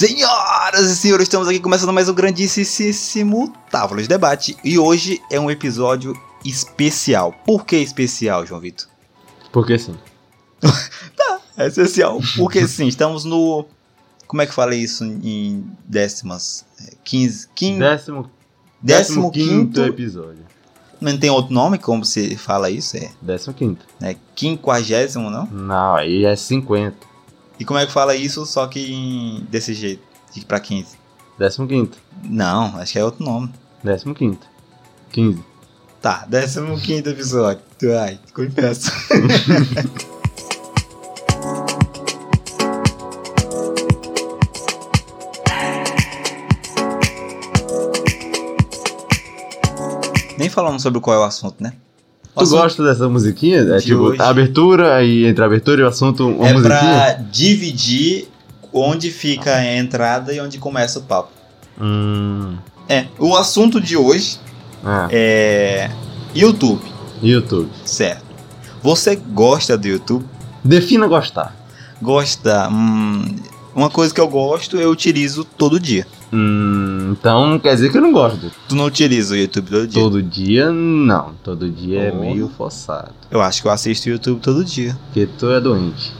Senhoras e senhores, estamos aqui começando mais um grandíssimo Távola de Debate. E hoje é um episódio especial. Por que especial, João Vitor? Porque sim. É especial porque sim, estamos no. Como é que fala isso em décimas? É, 15. 15 Décimo, décimo décimo quinto episódio. Não tem outro nome como você fala isso? É, Décimo quinto. é quinquagésimo, não? Não, aí é 50. E como é que fala isso só que em- desse jeito? De pra 15? Décimo quinto. Não, acho que é outro nome. Décimo quinto. 15. Tá, décimo quinto episódio. Ai, confesso. Nem falamos sobre qual é o assunto, né? Tu assunto gosta dessa musiquinha? É de tipo, hoje. a abertura, aí entre a abertura e o assunto, uma é musiquinha? pra dividir onde fica a entrada e onde começa o papo. Hum. É, o assunto de hoje É. é YouTube, YouTube. certo? Você gosta do YouTube? Defina gostar. Gosta? Hum, uma coisa que eu gosto, eu utilizo todo dia. Hum, então não quer dizer que eu não gosto. Tu não utiliza o YouTube todo dia? Todo dia, não. Todo dia é Porra. meio forçado. Eu acho que eu assisto o YouTube todo dia. Porque tu é doente.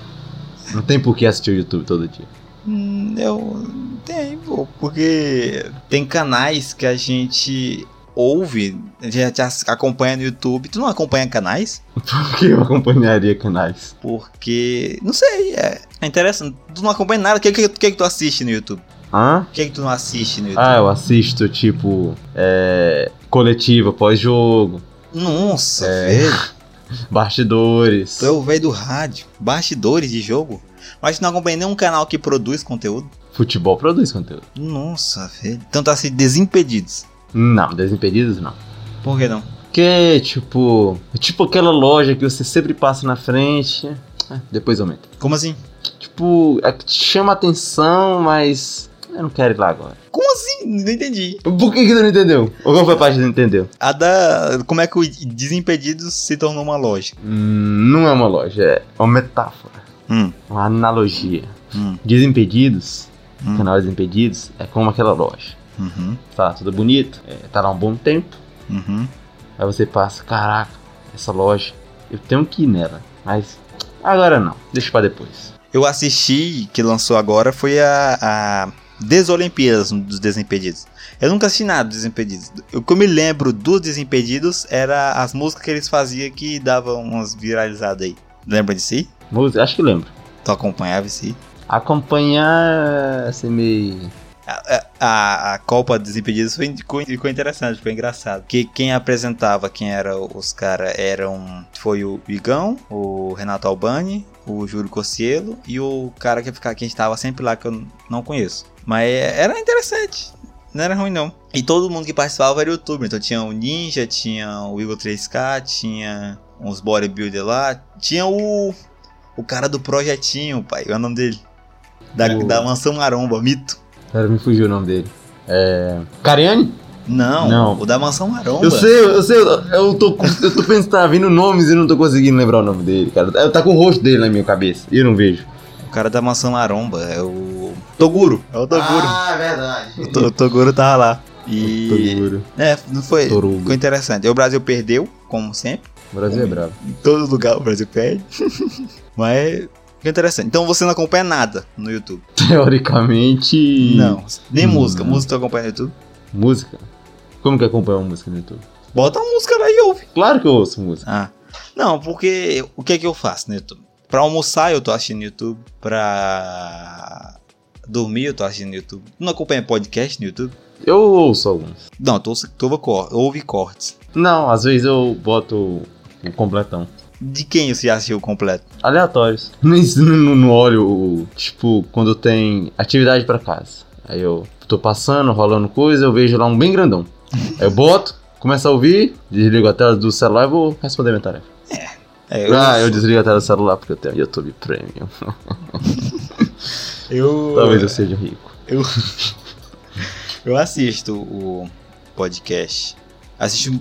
Não tem por que assistir o YouTube todo dia. Hum, eu tenho, porque tem canais que a gente ouve, a gente acompanha no YouTube. Tu não acompanha canais? Por que eu acompanharia canais? Porque, não sei, é, é interessante. Tu não acompanha nada. O que, que, que, que tu assiste no YouTube? Hã? O que, que tu não assiste no YouTube? Ah, eu assisto, tipo, é, coletiva, pós-jogo, Nossa, É. velho. bastidores. Tu é o velho do rádio. Bastidores de jogo. Mas tu não acompanha nenhum canal que produz conteúdo? Futebol produz conteúdo. Nossa, velho. Então tá assim, desimpedidos. Não, Desimpedidos não. Por que não? Que, tipo, é tipo aquela loja que você sempre passa na frente, é, depois aumenta. Como assim? Tipo, é que te chama atenção, mas eu não quero ir lá agora. Como assim? Não entendi. Por que, que tu não entendeu? Ou qual foi a parte que não entendeu? A da. Como é que o Desimpedidos se tornou uma loja? Hum, não é uma loja, é uma metáfora, Hum, uma analogia. hum, Desimpedidos, Hum. canal Desimpedidos, é como aquela loja. uhum, Tá tudo bonito, é, tá lá um bom tempo. uhum. Aí você passa, caraca, essa loja, eu tenho que ir nela. Mas agora não, deixa pra depois. Eu assisti, que lançou agora, foi a Desolimpíadas dos Desimpedidos. Eu nunca assisti nada dos Desimpedidos. O que eu me lembro dos Desimpedidos era as músicas que eles faziam que davam umas viralizadas aí. Lembra disso aí? Música, acho que lembro. Tu acompanhava aí? Acompanhar, assim, meio. A, a, a Copa dos Desimpedidos foi, ficou, interessante, ficou engraçado. Porque quem apresentava, quem era os caras, eram. Foi o Igão, o Renato Albani, o Júlio Cossielo e o cara que, ficava, que estava sempre lá que eu não conheço. Mas era interessante. Não era ruim, não. E todo mundo que participava era youtuber. Então tinha o Ninja, tinha o Igor 3K, tinha uns bodybuilder lá. Tinha o. O cara do projetinho, pai. Qual é o nome dele? Da, O- da Mansão Maromba, Mito. Cara, me fugiu o nome dele. É. Cariani? Não, Não. o da Mansão Maromba. Eu sei, eu sei, eu tô, eu tô pensando, tá vindo nomes e não tô conseguindo lembrar o nome dele, cara. Eu- Tá com o rosto dele na minha cabeça e eu não vejo. O cara da Mansão Maromba é o. Toguro. É o Toguro. é verdade. O, To- o Toguro tava lá. E. Toguro. É, não foi. Torugo. Ficou interessante. E o Brasil perdeu, como sempre. O Brasil é bravo. Em todo lugar o Brasil perde. Mas. Ficou interessante. Então você não acompanha nada no YouTube. Teoricamente. Não. Nem Hum. música. Música tu acompanha no YouTube? Música? Como que acompanha uma música no YouTube? Bota uma música lá e ouve. Claro que eu ouço música. Ah. Não, porque o que é que eu faço no YouTube? Pra almoçar eu tô assistindo no YouTube. Pra dormir eu tô assistindo no YouTube. Tu não acompanha podcast no YouTube? Eu ouço alguns. Não, tô, tô, cor- ouve cortes. Não, às vezes eu boto o completão. De quem você já assistiu completo? Aleatórios. Não, olho, o- tipo, quando tem atividade pra casa. Aí eu tô passando, rolando coisa, eu vejo lá um bem grandão. Aí eu boto, começo a ouvir, desligo a tela do celular e vou responder minha tarefa. É, eu, Ah, eu desligo a tela do celular porque eu tenho YouTube Premium. eu, Talvez eu seja rico. eu, eu assisto o podcast. Assisto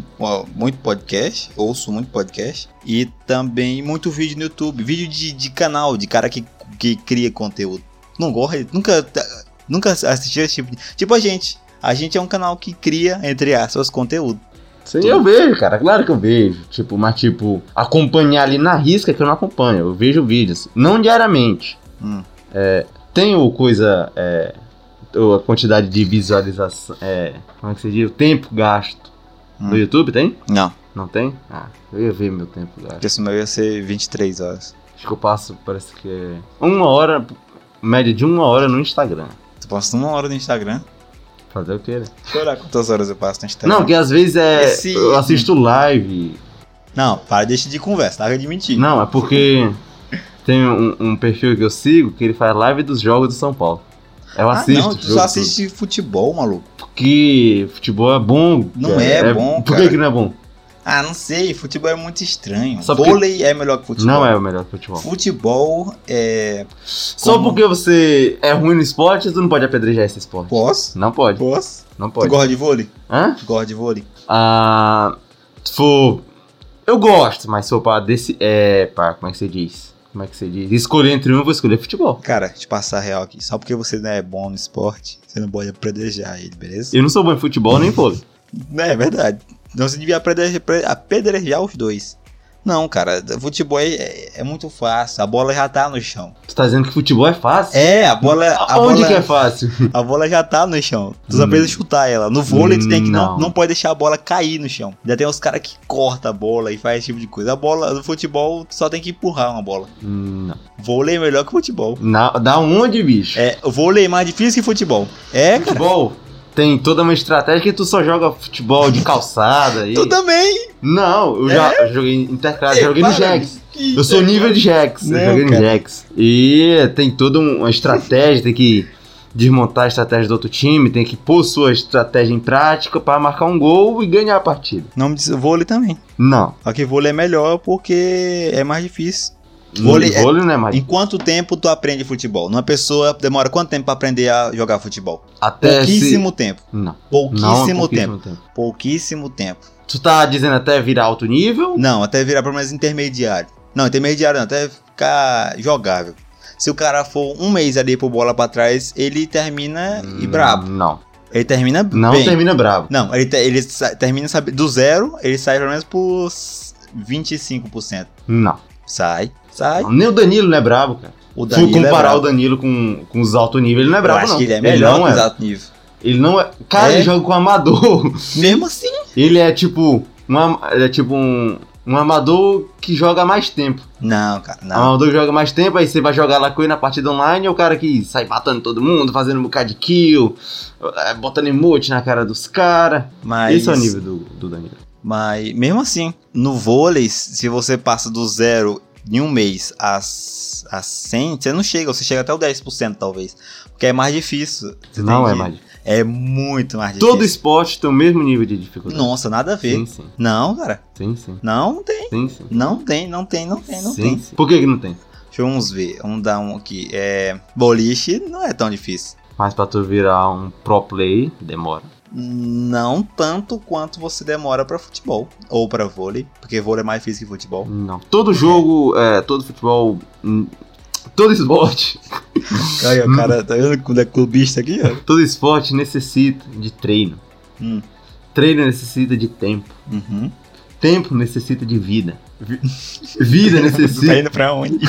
muito podcast, ouço muito podcast e também muito vídeo no YouTube. Vídeo de, de canal, de cara que, que cria conteúdo. Não gosta, nunca. Nunca assistiu esse tipo de. Tipo a gente. A gente é um canal que cria, entre aspas, conteúdo. Sim, eu vejo, cara. Claro que eu vejo. Tipo, mas tipo, acompanhar ali na risca que eu não acompanho. Eu vejo vídeos. Não diariamente. Hum. Tenho coisa. É, ou a quantidade de visualização. É, como é que se diz? O tempo gasto. No Hum. YouTube tem? Não, Não tem? Ah, eu ia ver meu tempo gasto. porque senão ia ser 23 horas. Acho que eu passo, parece que é. Uma hora. Média de uma hora no Instagram. Tu posta uma hora no Instagram. Fazer o quê, né? Olhar quantas horas eu passo no Instagram. Não, porque às vezes é. Esse- Eu assisto live. Não, para, deixa de conversa, larga de mentir. Não, é porque tem um, um perfil que eu sigo que ele faz live dos jogos do São Paulo. Eu ah, assisto. não, tu só assiste futebol, maluco. Porque futebol é bom. Não cara. é bom, Por cara. que, que não é bom? Ah, não sei, futebol é muito estranho. Só porque- Vôlei é melhor que futebol. Não é o melhor que futebol. Futebol é. Só Como? porque você é ruim no esporte, tu não pode apedrejar esse esporte. Posso? Não pode. Posso? Não Tu pode. gosta de vôlei? Hã? Tu gosta de vôlei? Ah, se for. Eu gosto, mas se for pra desse. É. Pra, como é que você diz? Como é que você diz? Escolher entre um, eu vou escolher futebol. Cara, te passar a real aqui. Só porque você não é bom no esporte, você não pode apedrejar ele, beleza? Eu não sou bom em futebol nem vôlei. É verdade. Então você devia apedrejar, os dois. Não, cara, futebol é, é- muito fácil. A bola já tá no chão. Tu tá dizendo que futebol é fácil? É, a bola. A Onde bola, que é fácil? A bola já tá no chão. Tu só Hum. precisa chutar ela. No vôlei, tu tem que não. Não. não pode deixar a bola cair no chão. Ainda tem os caras que cortam a bola e faz esse tipo de coisa. A bola no futebol, tu só tem que empurrar uma bola. Hum, Não. Vôlei é melhor que futebol. Na, da onde, bicho? É, o vôlei é mais difícil que futebol. É, cara. Tem toda uma estratégia que tu só joga futebol de calçada e... Tu também. Não, eu já joguei interclasse, Ei, joguei no para, Jax. Eu sou nível de Jax, Não, eu joguei no cara. Jax. E tem toda um- uma estratégia, tem que desmontar a estratégia do outro time, tem que pôr sua estratégia em prática pra marcar um gol e ganhar a partida. Não me diz vôlei também. Não. Só que vôlei é melhor porque é mais difícil. Vôlei, é- vôlei não é mais. Em quanto tempo tu aprende futebol? Uma pessoa demora quanto tempo pra aprender a jogar futebol? Até Pouquíssimo tempo. se... Não. Não, é Pouquíssimo, pouquíssimo tempo. tempo. Pouquíssimo tempo. Tu tá dizendo até virar alto nível? Não, até virar pelo menos intermediário. Não, intermediário não, até ficar jogável. Se o cara for um mês ali por bola pra trás, ele termina e Hum, brabo. Não. Ele termina Não bem. termina bravo. Não, ele, te- ele termina sabe, do zero, ele sai pelo menos por s- 25%. Não. Sai, sai. Nem o Danilo não é brabo, cara. O Se Danilo for comparar é o. Danilo com, com os alto nível, ele não é brabo, Eu acho não. que ele é melhor não que os é. alto nível. Ele não é. Cara, É? ele joga com amador. Mesmo assim. Ele é tipo. Um, ele é tipo um. Um amador que joga mais tempo. Não, cara, Um não. amador que joga mais tempo, aí você vai jogar lá com ele na partida online, é o cara que sai matando todo mundo, fazendo um bocado de kill, é, botando emote na cara dos caras. Mas, Esse é o nível do, do Danilo. Mas mesmo assim, no vôlei, se você passa do zero em um mês às, às 100, você não chega, você chega até o 10% talvez. Porque é mais difícil. Não é mais. É muito mais difícil. Todo esporte tem o mesmo nível de dificuldade. Nossa, nada a ver. Sim, sim. Não, cara. Sim, sim. Não, não tem. Sim, sim. Não tem, não tem, não tem, não sim, tem. sim. Por que, que não tem? Deixa eu uns ver. Vamos dar um aqui. É. Boliche não é tão difícil. Mas pra tu virar um pro play, demora. Não tanto quanto você demora pra futebol. Ou pra vôlei. Porque vôlei é mais difícil que futebol. Não. Todo jogo, é, todo futebol, hum, todo esporte, Aí, o cara, tá vendo quando é clubista aqui, ó? todo esporte necessita de treino. Hum. Treino necessita de tempo. Uhum. Tempo necessita de vida. Vi- Vida Tá necessita. indo pra onde?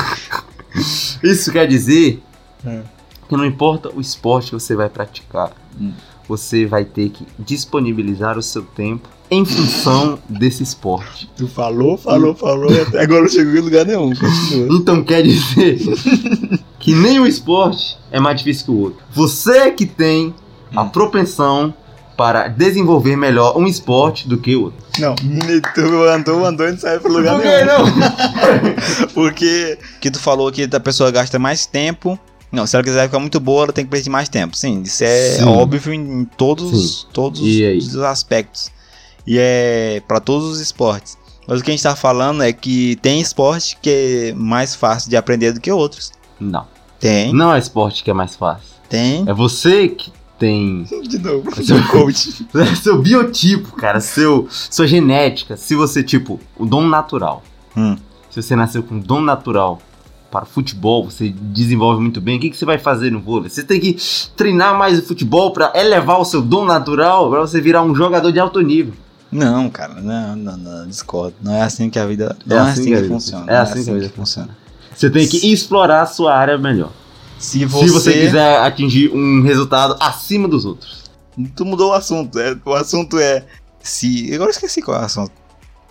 Isso quer dizer É. que não importa o esporte que você vai praticar, Hum. Você vai ter que disponibilizar o seu tempo em função desse esporte. Tu falou, falou, falou. Até agora não chegou em lugar nenhum. Continua. Então quer dizer que nem o esporte é mais difícil que o outro. Você que tem a Hum. propensão para desenvolver melhor um esporte do que o outro. Não, tu andou, andou e não saiu pro lugar Por que nenhum. não? Porque que tu falou que a pessoa gasta mais tempo. Não, se ela quiser ficar muito boa, ela tem que perder mais tempo. Sim, isso é Sim. óbvio em todos, todos os aspectos. E é pra todos os esportes. Mas o que a gente tá falando é que tem esporte que é mais fácil de aprender do que outros. Não. Tem, Não é esporte que é mais fácil. tem. É você que tem De novo, Seu coach. seu biotipo, cara, seu, sua genética. Se você, tipo, o dom natural. Hum. Se você nasceu com dom natural para futebol, você desenvolve muito bem, o que, que você vai fazer no vôlei? Você tem que treinar mais o futebol para elevar o seu dom natural, para você virar um jogador de alto nível. Não, cara, não, não, não, discordo. Não é assim que a vida. Não é, assim, que, a vida- funciona. É não assim que a vida funciona. Você tem que explorar a sua área melhor. Se você, Se você quiser atingir um resultado acima dos outros. Tu mudou o assunto. é, o assunto é. Se. Agora eu esqueci qual é o assunto.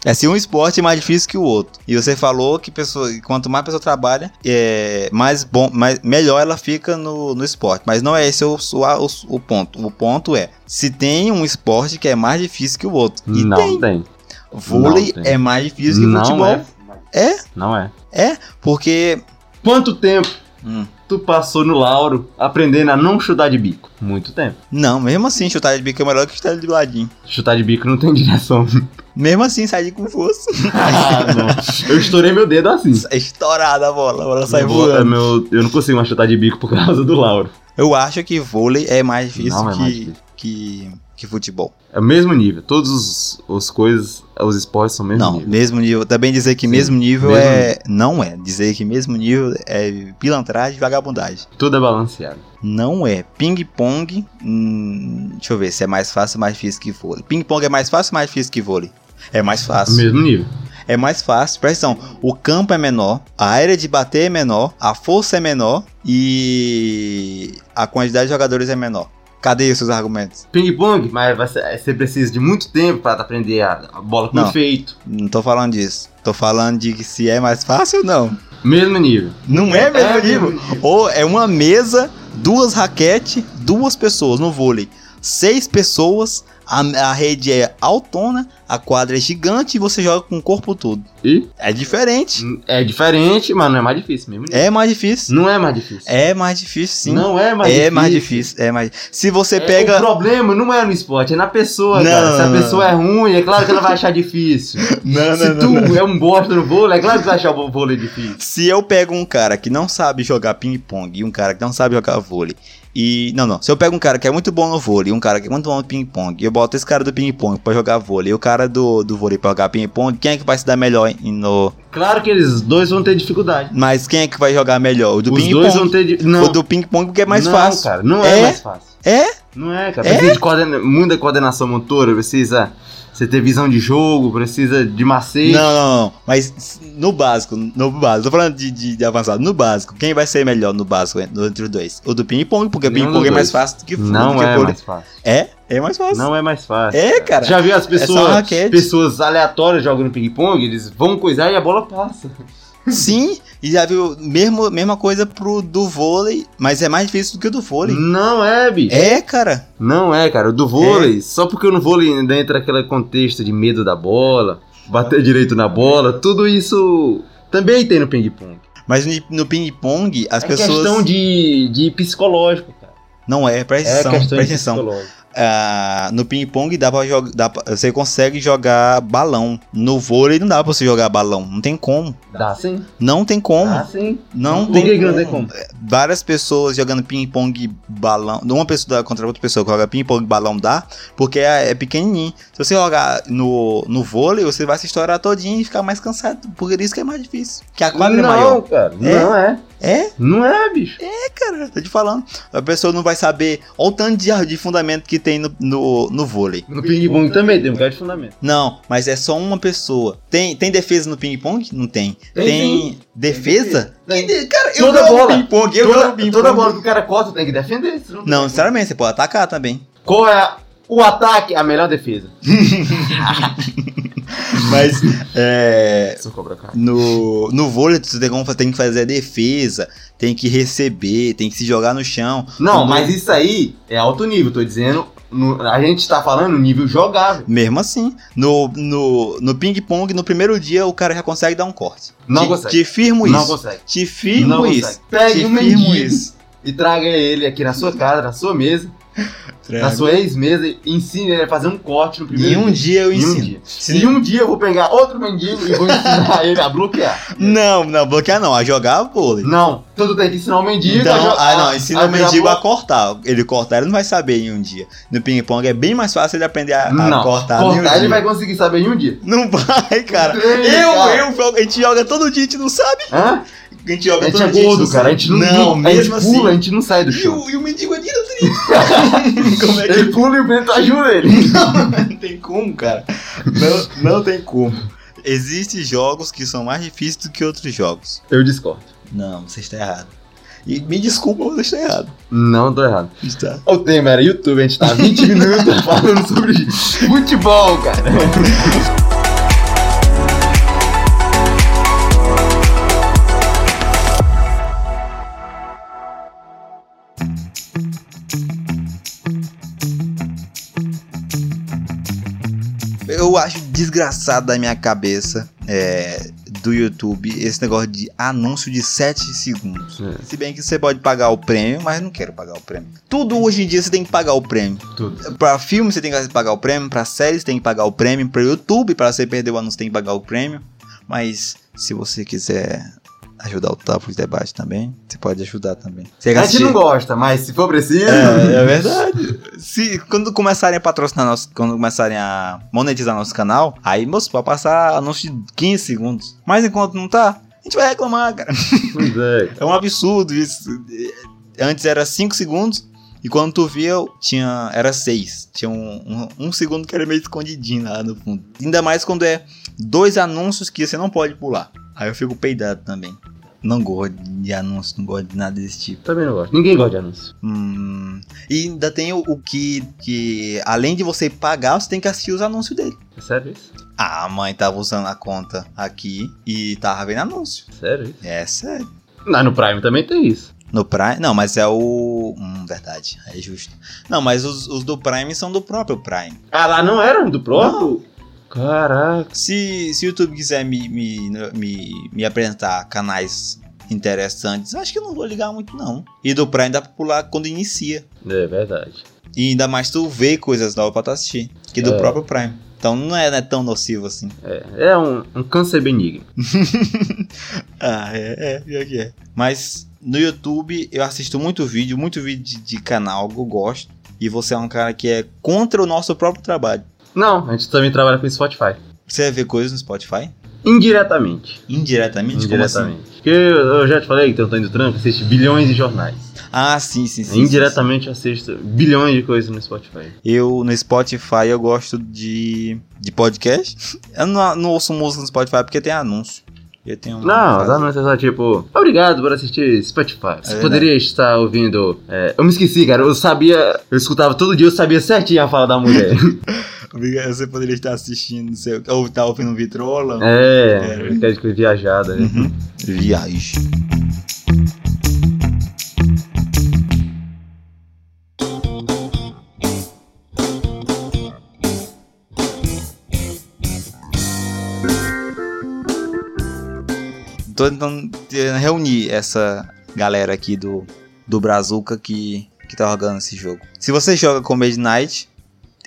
É se um esporte é mais difícil que o outro. E você falou que pessoa, quanto mais a pessoa trabalha, é, mais bom, mais, melhor ela fica no, no esporte. Mas não é esse o, o, o ponto. O ponto é: se tem um esporte que é mais difícil que o outro. E não tem. tem. Vôlei Não tem. é mais difícil que Não futebol. é. É? Não é. Porque. Quanto tempo Hum. Tu passou no Lauro aprendendo a não chutar de bico? Muito tempo. Não, mesmo assim, chutar de bico é melhor que chutar de ladinho. Chutar de bico não tem direção. Mesmo assim, sai de com força. ah, não. Eu estourei meu dedo assim. É estourada a bola, a bola sai Meu- é voando. meu- eu não consigo mais chutar de bico por causa do Lauro. Eu acho que vôlei é mais difícil Não é que, mais difícil. que, que futebol. É o mesmo nível. Todos os, os coisas, os esportes são mesmo não, nível. mesmo nível. Também dizer que Sim, mesmo nível mesmo é. Não é. Dizer que mesmo nível é pilantragem e vagabundagem. Tudo é balanceado. Não é. Ping-pong. hum, deixa eu ver se é mais fácil ou mais difícil que vôlei. Ping-pong é mais fácil ou mais difícil que vôlei? É mais fácil. Mesmo nível. É mais fácil. Presta atenção. O campo é menor, a área de bater é menor, a força é menor e a quantidade de jogadores é menor. Cadê os seus argumentos? Ping-pong, mas você precisa de muito tempo pra aprender a, bola com Não. efeito. Não tô falando disso. Tô falando de que se é mais fácil ou não. Mesmo nível. Não é mesmo É nível. mesmo nível. Ou é uma mesa, duas raquetes, duas pessoas no vôlei. Seis pessoas, a, a rede é autona, a quadra é gigante e você joga com o corpo todo. E É diferente. é diferente, mas não é mais difícil mesmo. nível. É mais difícil. Não é mais difícil. É mais difícil, sim. Não é mais é difícil. mais difícil. É mais. Se você É, pega. O problema não é no esporte, é na pessoa, Não, cara. Se a não, não. pessoa é ruim, é claro que ela vai achar difícil. Não, Se tu é um bosta no vôlei, é claro que vai achar o vôlei difícil. Se eu pego um cara que não sabe jogar ping-pong e um cara que não sabe jogar vôlei. E. Não, não. Se eu pego um cara que é muito bom no vôlei e um cara que é muito bom no ping-pong, e eu boto esse cara do ping-pong pra jogar vôlei e o cara do, do vôlei pra jogar ping-pong, quem é que vai se dar melhor no. Claro que eles dois vão ter dificuldade. Mas quem é que vai jogar melhor? O do Os dois vão ping-pong. ter. Não, O do ping-pong porque é mais não, fácil. cara. Não é, É? mais fácil. É? Não é, cara. É? Precisa de coordena- muita coordenação motora, precisa você ter visão de jogo, precisa de macete. Não, não, não. Mas no básico, no básico, tô falando de, de, de avançado. No básico, quem vai ser melhor no básico en- entre os dois? O do ping-pong, porque ping-pong é mais fácil do que Não do que é mais fácil. É? É mais fácil. Não é mais fácil. É, cara. Já viu as só pessoas, raquete. pessoas aleatórias jogando ping-pong? Eles vão coisar e a bola passa. Sim, e já viu mesmo, mesma coisa pro do vôlei, mas é mais difícil do que o do vôlei. Não é, bicho. É, cara. Não é, cara. O do vôlei, só porque no vôlei ainda entra aquele contexto de medo da bola, bater direito na bola, tudo isso também tem no ping-pong. Mas no, ping-pong, as é pessoas. questão de, de psicológico, cara. Não é, presta É atenção, questão presta de atenção. Ah, no ping-pong dá pra jogar. Você consegue jogar balão. No vôlei não dá pra você jogar balão. Não tem como. Dá sim. Não tem como. Dá sim. Não Por tem que que não tem como? Várias pessoas jogando ping-pong balão. Uma pessoa contra outra pessoa que joga ping-pong balão dá, porque é, é pequenininho. Se você jogar no, no vôlei, você vai se estourar todinho e ficar mais cansado. Por isso que é mais difícil. Que a quadra é não, maior. cara. É? Não é. É, Não é, bicho. cara, tô te falando. A pessoa não vai saber. Olha o tanto de, de fundamento que tem no, no, no vôlei. No ping-pong também tem um cara de fundamento. Não, mas é só uma pessoa. Tem, tem defesa no ping-pong? Não tem. Tem defesa? Tem. Que de- Cara, eu Toda bola. ping-pong. Eu toda, ping-pong. toda bola que o cara corta tem que defender. Não, tem sinceramente, você pode atacar também. Qual é o ataque? A melhor defesa. Mas é, no, no vôlei você tem, como- tem que fazer a defesa, tem que receber, tem que se jogar no chão. Não, mas isso aí é alto nível, tô dizendo. No- a gente tá falando nível jogável. Mesmo assim, no, no, no ping-pong, no primeiro dia, o cara já consegue dar um corte. Não te, consegue. Te firmo Não isso. consegue. Te firmo Não isso. consegue. Pegue te um firmo isso. e traga ele aqui na sua casa, na sua mesa, na sua ex-mesa e ensine ele a fazer um corte no primeiro um dia eu Em um ensino. dia. Se- E um dia eu vou pegar outro mendigo e vou ensinar ele a bloquear. Não, não, bloquear não, a jogar vôlei. Não, então tu tem que ensinar o mendigo Então, a jogar. ah, não, ensina a o mendigo a cortar. Ele cortar, ele não vai saber em um dia. No ping-pong é bem mais fácil ele aprender a, a Não, cortar. em um cortar ele dia. vai conseguir saber em um dia. Não vai, cara. Eu, cara. eu, a gente joga todo dia, a gente não sabe. Hã? a gente joga A gente todo é dia, gordo, cara. A gente não, Não, a mesmo gente assim. pula, a gente não sai do E chão. o, e o mendigo é direito Como é que Ele pula e o vento ajuda ele. Não tem como, cara. Não, não tem como. Existem jogos que são mais difíceis do que outros jogos. Eu discordo. Não, você está errado. E me desculpa, você está errado. Não, tô errado. Está. O tema era YouTube, a gente tá 20 minutos falando sobre futebol, cara. desgraçado da minha cabeça é, do YouTube esse negócio de anúncio de 7 segundos. É. Se bem que você pode pagar o prêmio, mas não quero pagar o prêmio. Tudo hoje em dia você tem que pagar o prêmio. Tudo. Pra filme você tem que pagar o prêmio, pra séries tem que pagar o prêmio, pra YouTube, pra você perder o anúncio tem que pagar o prêmio. Mas se você quiser ajudar o Tapo de Debate também, você pode ajudar também. Você A gente não gosta, mas se for preciso. é, é verdade. Se, quando começarem a patrocinar nosso, quando começarem a monetizar nosso canal, aí, moço, pode passar anúncio de 15 segundos. Mas enquanto não tá, a gente vai reclamar, cara. Pois é. É um absurdo isso. Antes era 5 segundos. E quando tu via, tinha, era 6. Tinha um, um, um segundo que era meio escondidinho lá no fundo. Ainda mais quando é dois anúncios que você não pode pular. Aí eu fico peidado também. Não gosto de anúncio, não gosto de nada desse tipo. Também não gosto. Ninguém gosta de anúncio. Hum, e ainda tem o, o que, que, além de você pagar, você tem que assistir os anúncios dele. É sério isso? Ah, a mãe tava usando a conta aqui e tava vendo anúncio. Sério isso? É sério. Não, no Prime também tem isso. No Prime? Não, mas é o. Hum, verdade, é justo. Não, mas os, os do Prime são do próprio Prime. Ah, lá não era do próprio? Caraca. Se, se o YouTube quiser me, me, me, me apresentar canais interessantes, acho que eu não vou ligar muito, não. E do Prime dá pra pular quando inicia. É verdade. E ainda mais tu vê coisas novas pra tu assistir. Que do É. próprio Prime. Então não é, não é tão nocivo assim. É, é um, um câncer benigno. Ah, é, é, que é. Mas no YouTube eu assisto muito vídeo, muito vídeo de, de canal que eu gosto. E você é um cara que é contra o nosso próprio trabalho. Não, a gente também trabalha com Spotify. Você vai ver coisas no Spotify? Indiretamente. Indiretamente? Assim? Indiretamente. Porque eu já te falei que eu tô indo tranco, assiste bilhões de jornais. Ah, sim, sim, sim. Indiretamente eu assisto bilhões de coisas no Spotify. Eu, no Spotify, eu gosto de, de podcast. Eu não, não ouço música no Spotify porque tem anúncio. Eu tenho Não, os anúncios é só tipo, obrigado por assistir Spotify. Você verdade. poderia estar ouvindo. é, eu me esqueci, cara. Eu sabia. Eu escutava todo dia, eu sabia certinho a fala da mulher. Você poderia estar assistindo, sei, ou estar ouvindo Vitrola. é, aquela de coisa viajada. né? Uhum. Viagem. Tô tentando eh, reunir essa galera aqui do, do Brazuca que, que tá jogando esse jogo. Se você joga com Midnight,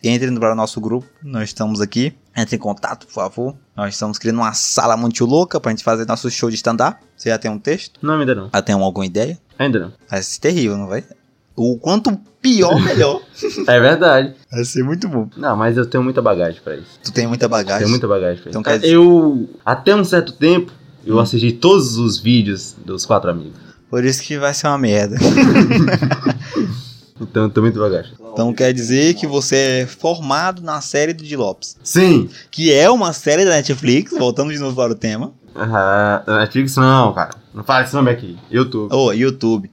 entre no para o nosso grupo. Nós estamos aqui. Entre em contato, por favor. Nós estamos criando uma sala muito louca pra gente fazer nosso show de stand-up. Você já tem um texto? Não, ainda não. Já tem alguma ideia? Ainda não. Vai ser terrível, não vai? O quanto pior, melhor. É verdade. vai ser muito bom. Não, mas eu tenho muita bagagem pra isso. Tu tem muita bagagem. Tenho muita bagagem pra Então isso. quer dizer- Eu, até um certo tempo, eu assisti todos os vídeos dos quatro amigos. Por isso que vai ser uma merda. Então eu tenho muita bagagem. Então quer dizer que você é formado na série do Di Lopes. Sim! Que é uma série da Netflix. Voltamos de novo para o tema. Ah, Netflix não, cara. Não fala esse nome aqui. YouTube. Ô, YouTube.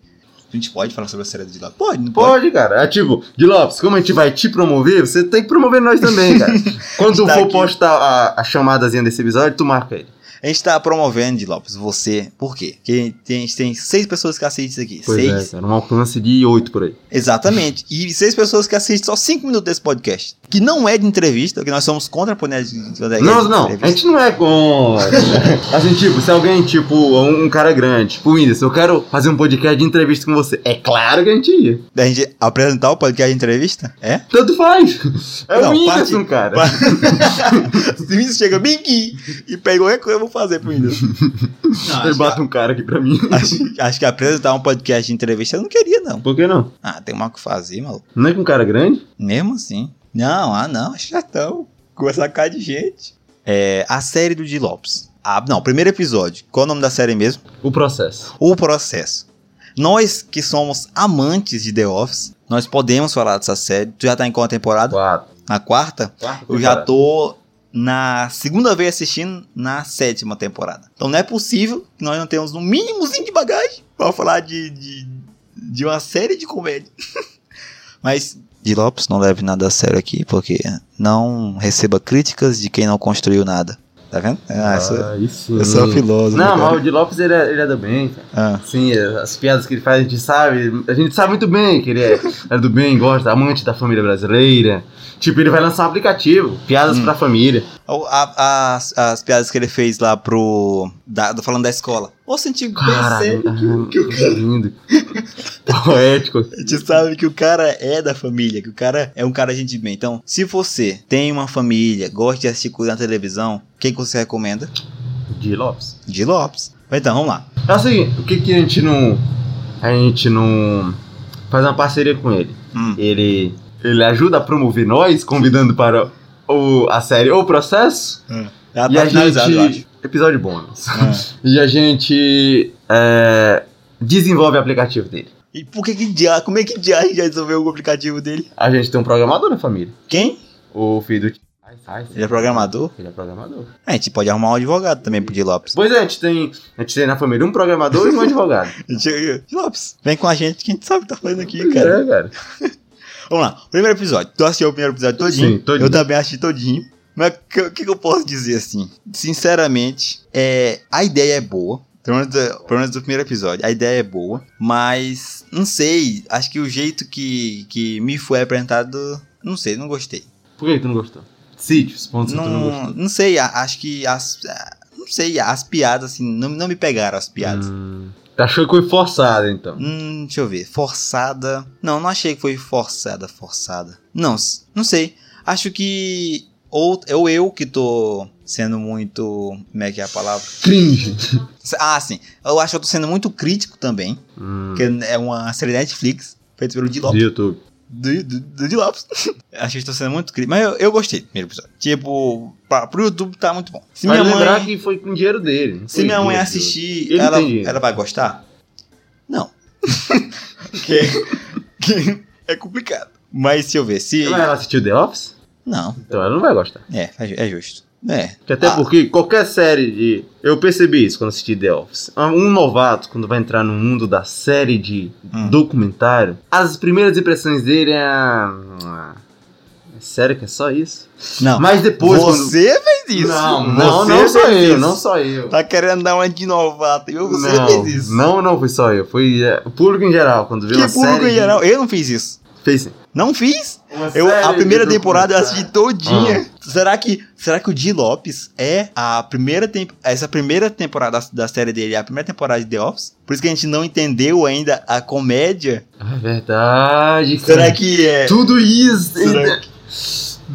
A gente pode falar sobre a série do Di Lopes? Pode, não pode? Pode, cara. É tipo, de Lopes, como a gente vai te promover, você tem que promover nós também, cara. Quando Tá for aqui. postar a, a chamadazinha desse episódio, tu marca ele. A gente tá promovendo, Di Lopes, você. Por quê? Porque tem, a gente tem seis pessoas que assistem isso aqui. Pois seis. é, cara. Um alcance de oito por aí. Exatamente. E seis pessoas que assistem só cinco minutos desse podcast. Que não é de entrevista, que nós somos contra a de, de, de Não, não. entrevista. A gente não é com. assim, tipo, se alguém, tipo, um, um cara grande, tipo, Whindersson, eu quero fazer um podcast de entrevista com você. É claro que a gente ia. Da gente apresentar o podcast de entrevista? É? Tanto faz. É Não, o Whindersson, parte- cara. Se o Windows chega bem aqui e pegou fazer pro Windows. Não, Ele bate um cara aqui pra mim. que, acho, acho que apresentar um podcast de entrevista eu não queria, não. Por que não? Ah, tem mais o que fazer, maluco. Não é com um cara grande? Mesmo assim. Não, ah não, acho chatão. Começar a cara de gente. É, a série do Di Lopes. Ah, não, primeiro episódio. Qual é o nome da série mesmo? O processo. O processo. Nós que somos amantes de The Office, nós podemos falar dessa série. Tu já tá em qual temporada? Quatro. Na quarta? Eu já tô na segunda vez assistindo na sétima temporada. Então não é possível que nós não tenhamos um mínimozinho de bagagem pra falar de, de, de uma série de comédia. Mas de Lopes não leve nada a sério aqui, porque não receba críticas de quem não construiu nada. Tá vendo? Ah, eu sou- Ah, isso. eu sou filósofo. Não, cara. mas o de Lopes ele é, ele é do bem, cara. Ah, Sim, as piadas que ele faz a gente sabe. A gente sabe muito bem que ele é, é do bem, gosta, amante da família brasileira. Tipo, ele vai lançar um aplicativo, piadas Hum. pra família. A- as, as piadas que ele fez lá pro. Da, do- falando da escola. Ô, senti bem Caralho, sério que, que que lindo. Poético. A gente sabe que o cara é da família, que o cara é um cara gente bem. Então, se você tem uma família, gosta de assistir coisa na televisão, quem que você recomenda? De Lopes. De Lopes. Então, vamos lá. É o seguinte, o que que a gente não. A gente não. Faz uma parceria com ele. Hum. Ele. Ele ajuda a promover nós, convidando para o, a série O Processo. Já e tá a gente. Episódio bônus. Ah. E a gente. é, desenvolve o aplicativo dele. E por que que dia, como é que dia a gente já resolveu o aplicativo dele? A gente tem um programador na família. Quem? O filho do. Ele é programador? Ele é programador. A gente pode arrumar um advogado também pro Di Lopes. Pois é, a gente tem, a gente tem na família um programador e um advogado. Di Lopes, vem com a gente que a gente sabe o que tá fazendo aqui, cara. É, cara. Vamos lá, primeiro episódio. Tu assistiu o primeiro episódio todinho? Sim, todinho. Eu também assisti todinho. Mas o que, que que eu posso dizer assim? Sinceramente, é, a ideia é boa. Pelo menos, do- pelo menos do primeiro episódio. A ideia é boa. Mas, não sei. Acho que o jeito que, que me foi apresentado. Não sei, não gostei. Por que tu não gostou? Sítios, pontos que tu não Não, gostou. não sei, acho que as. Não sei, as piadas, assim, não, não me pegaram as piadas. Hum, achou que foi forçado, então. Hum, deixa eu ver. Forçada. Não, não achei que foi forçada, forçada. Não, não sei. Acho que. Ou, ou eu que tô sendo muito. Como é que é a palavra? Cringe. Ah, sim. Eu acho que eu tô sendo muito crítico também. Hum, Porque é uma série Netflix, feita pelo Di do. YouTube. Do, do, do Di Lopes. acho que eu tô sendo muito crítico. Mas eu, eu gostei do primeiro episódio. Tipo, pra, pro YouTube tá muito bom. Se Mas minha lembrar mãe. que foi com dinheiro dele. Se minha mãe assistir, ela, ela vai gostar? Não. que, que é complicado. Mas se eu ver, se. ela assistiu The Office? Não, Então ela não vai gostar. é, é justo. É. Até Ah, porque qualquer série de. Eu percebi isso quando assisti The Office. Um novato, quando vai entrar no mundo da série de Hum. documentário, as primeiras impressões dele é. ah, É sério que é só isso? Não. Mas depois. quando- você fez isso. Não, não, não sou fez eu, não só eu. Tá querendo dar uma de novato. Eu, você não, fez isso. não, não foi só eu. Foi é, o público em geral. Quando viu que uma público série em de- geral. Eu não fiz isso. Fez sim. Não fiz. Eu, a primeira temporada eu assisti todinha. Será que será que o Di Lopes é a primeira temp essa primeira temporada da, da série dele, é a primeira temporada de The Office? Por isso que a gente não entendeu ainda a comédia. Ah, é verdade, cara. Será que é Tudo isso. Será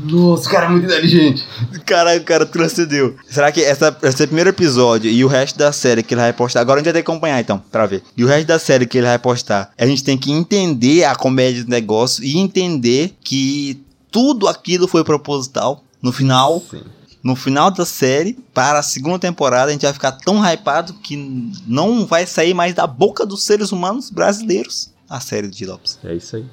Nossa, o cara é muito inteligente. Cara, o cara transcendeu. Será que essa, esse primeiro episódio e o resto da série que ele vai postar. Agora a gente vai ter que acompanhar então, pra ver. E o resto da série que ele vai postar. A gente tem que entender a comédia do negócio e entender que tudo aquilo foi proposital. No final, Sim. no final da série, para a segunda temporada, a gente vai ficar tão hypado que não vai sair mais da boca dos seres humanos brasileiros a série de Lopes. É isso aí.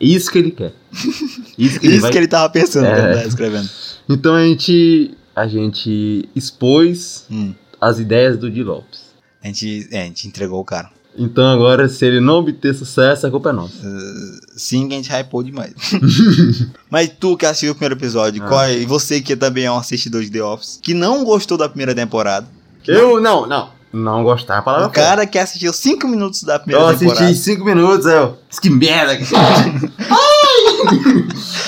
Isso que ele quer. Isso que ele Isso vai... que ele tava pensando É. quando tava escrevendo. Então a gente. A gente expôs Hum. as ideias do Di Lopes. A gente, é, a gente entregou o cara. Então agora, se ele não obter sucesso, a culpa é nossa. Sim, que a gente hypou demais. Mas tu que assistiu o primeiro episódio, Ah. é- e você que também é um assistidor de The Office, que não gostou da primeira temporada, Eu não, não. Não gostar é a palavra o cara que assistiu 5 minutos da primeira Eu assisti temporada. 5 minutos, eu. Que merda!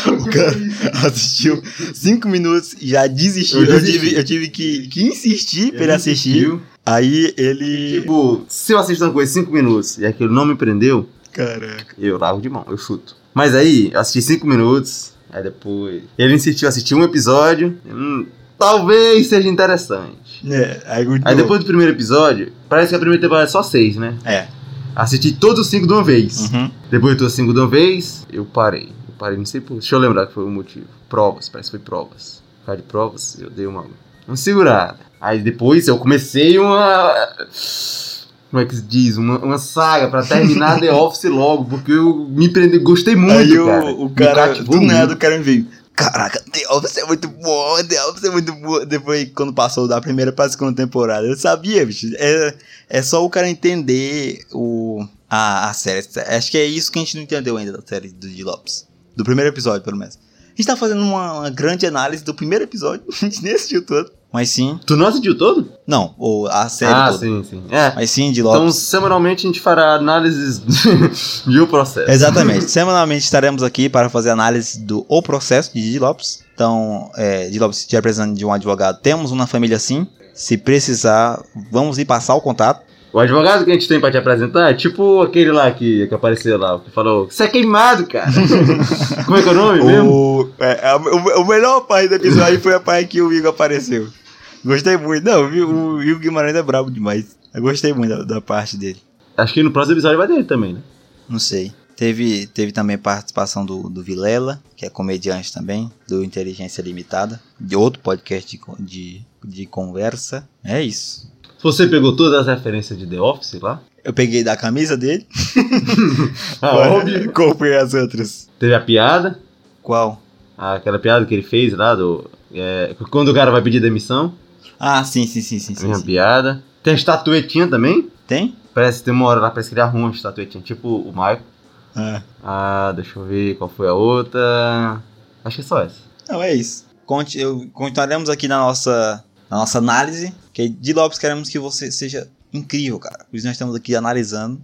O cara assistiu 5 minutos e já desistiu. Eu Eu, desisti. tive, eu tive que, que insistir pra ele assistir. Aí ele. Tipo, se eu assisto uma coisa 5 minutos e aquilo não me prendeu, Caraca. eu largo de mão, eu chuto. Mas aí, eu assisti 5 minutos, aí depois. Ele insistiu, assistir um episódio. hum, talvez seja interessante. É, aí, Aí depois do primeiro episódio, parece que a primeira temporada é só 6, né? É. Assisti todos os 5 de uma vez. Uhum. Depois os 5 de uma vez, eu parei. Eu parei, não sei por. Deixa eu lembrar que foi o motivo. Provas, parece que foi provas. Por causa de provas, eu dei uma Uma segurada. Aí depois eu comecei uma. Como é que se diz? Uma, uma saga pra terminar The Office logo, porque eu me prendi, gostei muito, Aí o, cara. o cara, do nada, muito. o cara me veio. Caraca, Office é muito bom, Office é muito bom. Depois, quando passou da primeira pra segunda temporada, eu sabia, bicho. É, é só o cara entender o, a, a série. Acho que é isso que a gente não entendeu ainda da série do Di Lopes. Do primeiro episódio, pelo menos. A gente tá fazendo uma, uma grande análise do primeiro episódio, a gente nem assistiu todo. Mas sim. Tu não assistiu todo? Não, o, a série ah, toda. sim, sim. É. Mas sim, Di Então, semanalmente a gente fará análises de o processo. Exatamente. Semanalmente estaremos aqui para fazer análise do O Processo de Didi Lopes. Então, é, Didi Lopes, se estiver precisando de um advogado, temos uma família assim. Se precisar, vamos lhe passar o contato. O advogado que a gente tem pra te apresentar é tipo aquele lá que, que apareceu lá, que falou: Você é queimado, cara. Como é que é o nome mesmo? O, é, é, o, o melhor parte do episódio foi a parte que o Igor apareceu. Gostei muito. Não, o, o Guimarães é brabo demais. Eu gostei muito da, da parte dele. Acho que no próximo episódio vai ter também, né? Não sei. Teve, teve também participação do, do Vilela, que é comediante também, do Inteligência Limitada, de outro podcast de, de, de conversa. É isso. Você pegou todas as referências de The Office lá? Eu peguei da camisa dele. Ah, óbvio. Comprei as outras. Teve a piada, Qual? aquela piada que ele fez lá do. é, quando o cara vai pedir demissão, Ah, sim, sim, sim, sim. a sim, mesma sim. piada. Tem a estatuetinha também. Tem? Parece que tem uma hora lá, parece que ele arruma uma estatuetinha, tipo o Michael. Ah. Ah, deixa eu ver qual foi a outra. Acho que é só essa. Não, é isso. Conte, eu, continuaremos aqui na nossa, na nossa análise. Que de Lopes queremos que você seja incrível, cara. Por isso nós estamos aqui analisando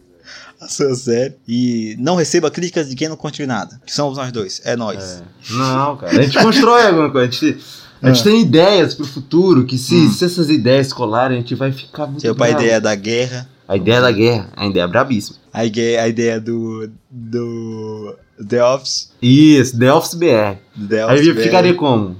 a sua série. E não receba críticas de quem não construiu nada. Que somos nós dois. É nós. É. Não, cara. A gente constrói alguma coisa. A gente, a gente Ah. tem ideias pro futuro que se, Hum. se essas ideias colarem, a gente vai ficar muito Tipo a ideia da guerra. A ideia da guerra. A ideia é brabíssima. A ideia, a ideia do. do. The Office. Isso, The Office BR. The Aí Office ficaria como?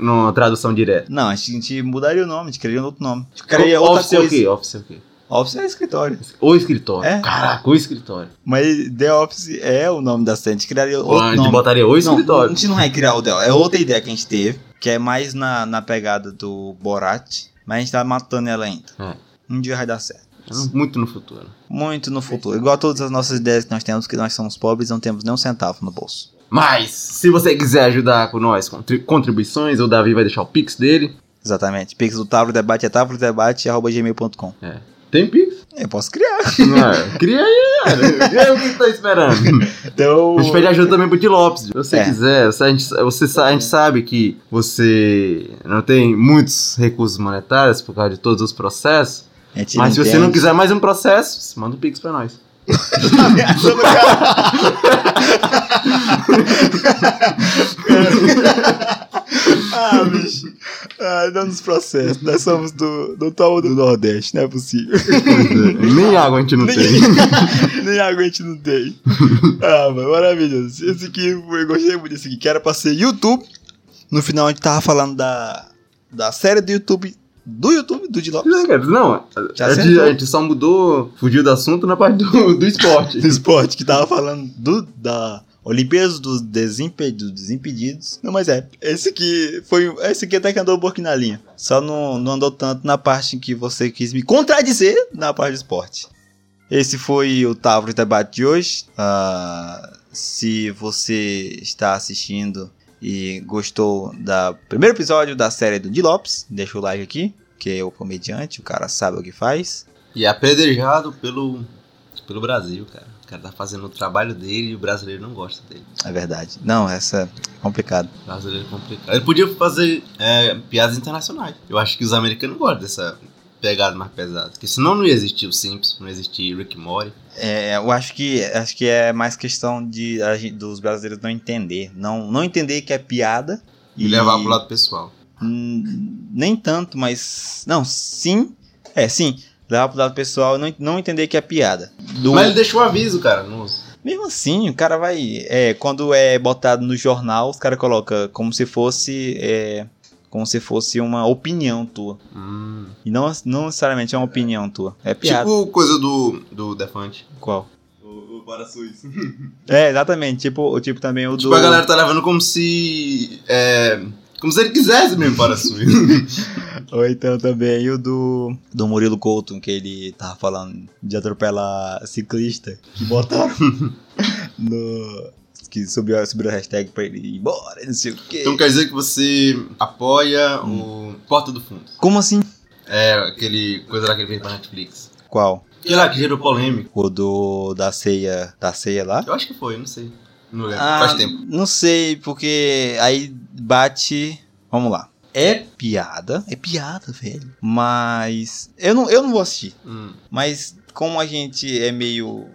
Numa tradução direta. Não, a gente mudaria o nome, a gente criaria um outro nome. A gente criaria outra Office é o coisa. quê? Office é o quê? Office é escritório. O escritório. É? Caraca, o escritório. Mas The Office é o nome da série. A gente criaria Ou outro a gente nome. botaria o Não, a escritório. gente não vai criar o The Office. É outra ideia que a gente teve. Que é mais na, na pegada do Borat. Mas a gente tá matando ela ainda. É. Um dia vai dar certo. Muito no futuro. Muito no futuro. Igual todas as nossas ideias que nós temos, que nós somos pobres e não temos nem um centavo no bolso. Mas, se você quiser ajudar com nós com tri- contribuições, o Davi vai deixar o pix dele. Exatamente. Pix do Tavro Debate é tavrodebate.gmail.com. Tem pix? Eu posso criar. É, cria aí, cara. O que você tá esperando? Então. A gente pede ajuda também pro Di Lopes. Se você É. quiser, você- a, gente, você, a gente sabe que você não tem muitos recursos monetários por causa de todos os processos. gente Mas se você não entende. quiser mais um processo, manda um pix pra nós. cara. ah, bicho. Ah, não nos processos. Nós somos do, do Tomo do Nordeste, não é possível. Nem água a gente não Nem- tem. Nem água a gente não tem. Ah, mano, maravilhoso. Esse aqui, eu gostei muito desse aqui, que era pra ser YouTube. No final a gente tava falando da, da série do YouTube. Do YouTube, do Di Lopes. Não, a gente, a gente só mudou, fugiu do assunto na parte do, do esporte. do esporte, que tava falando do, da Olimpíadas dos, Desimpe, dos Desimpedidos. Não, mas é, esse aqui foi. Esse aqui até que andou um pouquinho na linha. Só não, não andou tanto na parte em que você quis me contradizer na parte do esporte. Esse foi o Tavro Debate de hoje. Ah, se você está assistindo e gostou do primeiro episódio da série do Di Lopes, deixa o like aqui, que é o comediante, o cara sabe o que faz. E é apedrejado pelo, pelo Brasil, cara. O cara tá fazendo o trabalho dele e o brasileiro não gosta dele. É verdade. Não, essa é complicado. O brasileiro é complicado. Ele podia fazer é, piadas internacionais. Eu acho que os americanos gostam dessa pegada mais pesada. Porque senão não ia existir o Simpsons, não ia existir Rick Morty. É, eu acho que acho que é mais questão de gente- dos brasileiros não entender, não não entender que é piada E, levar pro lado pessoal. Hum, nem tanto, mas não, sim, é sim, levar pro lado pessoal, e não não entender que é piada. Do- Mas ele deixou um aviso, cara. Nos... mesmo assim, o cara vai, é, quando é botado no jornal, os caras colocam como se fosse é, como se fosse uma opinião tua. Hum. E não, não necessariamente é uma opinião tua. É piada. Tipo coisa do, do Defante. Qual? O, o Paraçuis. É, exatamente. Tipo, tipo também o Tipo, do. a galera tá levando como se é, Como se ele quisesse mesmo para sua. Ou então também o do, do Murilo Couto, que ele tava falando de atropelar ciclista, que botaram no. Que subiu, subiu a hashtag pra ele ir embora, não sei o quê. Então quer dizer que você apoia o Porta do Fundo. Como assim? É, aquele coisa lá que ele fez pra Netflix. Qual? Aquele lá que gerou polêmico. O do. da ceia. Da ceia lá? Eu acho que foi, não sei. Não lembro, Ah, faz tempo. Não sei, porque aí bate. Vamos lá. É piada, é piada, velho. Mas. Eu não, eu não vou assistir. Hum. Mas como a gente é meio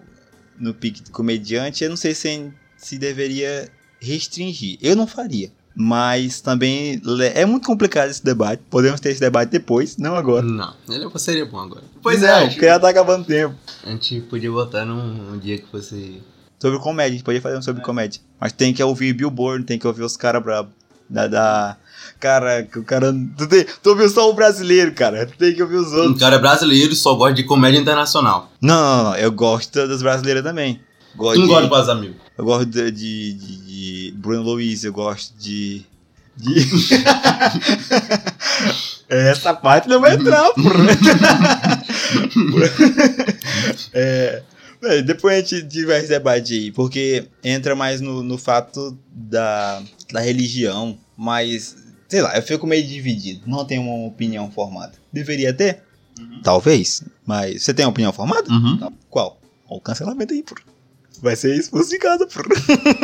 no pique de comediante, eu não sei se, se deveria restringir. Eu não faria. Mas também é muito complicado esse debate. Podemos ter esse debate depois, não agora. Não, ele seria bom agora. Pois não, é, a gente, porque já tá acabando tempo. a gente podia botar num, num dia que fosse. Sobre comédia, a gente podia fazer um sobre comédia. Mas tem que ouvir Billboard, tem que ouvir os caras brabos. Da, da. Cara, que o cara. Tu, tem, tu ouviu só o brasileiro, cara. Tu tem que ouvir os outros. cara brasileiro e só gosta de comédia internacional. Não, não, não. Eu gosto das brasileiras também. Gosto Tu não de- gosta de amigos. Eu gosto de, de, de- de Bruno Luiz, eu gosto de. de... Essa parte não vai entrar, porra. é, é, depois a gente tiver esse debate aí, porque entra mais no, no fato da, da religião, mas, sei lá, eu fico meio dividido, não tenho uma opinião formada. Deveria ter? Talvez, mas você tem uma opinião formada? Uhum. Não. Qual? O cancelamento aí, porra. Vai ser expulso de casa, porra.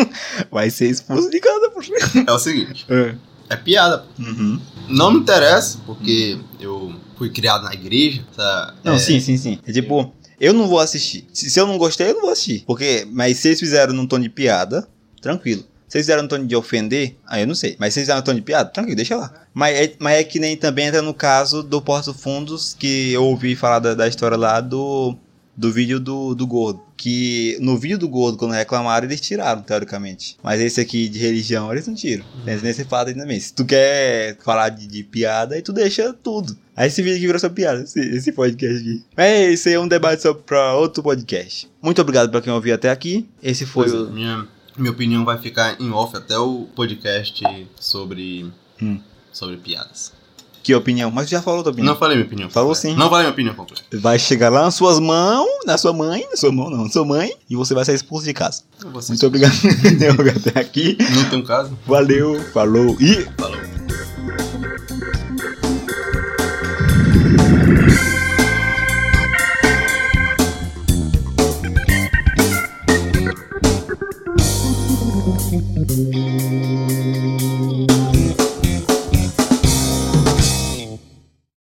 Vai ser expulso de casa, porra. É o seguinte, É. é piada. Uhum. Não me interessa, porque eu fui criado na igreja. Tá? Não, É, sim, sim, sim. É tipo, eu não vou assistir. Se, se eu não gostei, eu não vou assistir. Porque, mas se eles fizeram num tom de piada, tranquilo. Se eles fizeram num tom de ofender, aí eu não sei. Mas se eles fizeram num tom de piada, tranquilo, deixa lá. Mas é, mas é que nem também entra no caso do Porto Fundos, que eu ouvi falar da, da história lá do, do vídeo do, do Gordo. Que no vídeo do Gordo, quando reclamaram, eles tiraram, teoricamente. Mas esse aqui de religião, eles não tiram. Tem nesse fato aí também. Se tu quer falar de, de piada, aí tu deixa tudo. Aí esse vídeo aqui virou só piada, esse, esse podcast aqui. Mas esse aí é um debate só pra outro podcast. Muito obrigado pra quem ouviu até aqui. Esse foi Pois é, o. minha, minha opinião vai ficar em off até o podcast sobre, Hum. sobre piadas. Que opinião? Mas já falou tua opinião. Não falei minha opinião. Falou completa. sim. Não falei minha opinião completa. Vai chegar lá nas suas mãos, na sua mãe, na sua mão não, na sua mãe, e você vai ser expulso de casa. Muito obrigado por ter até aqui. Não tem um caso? Valeu, falou e.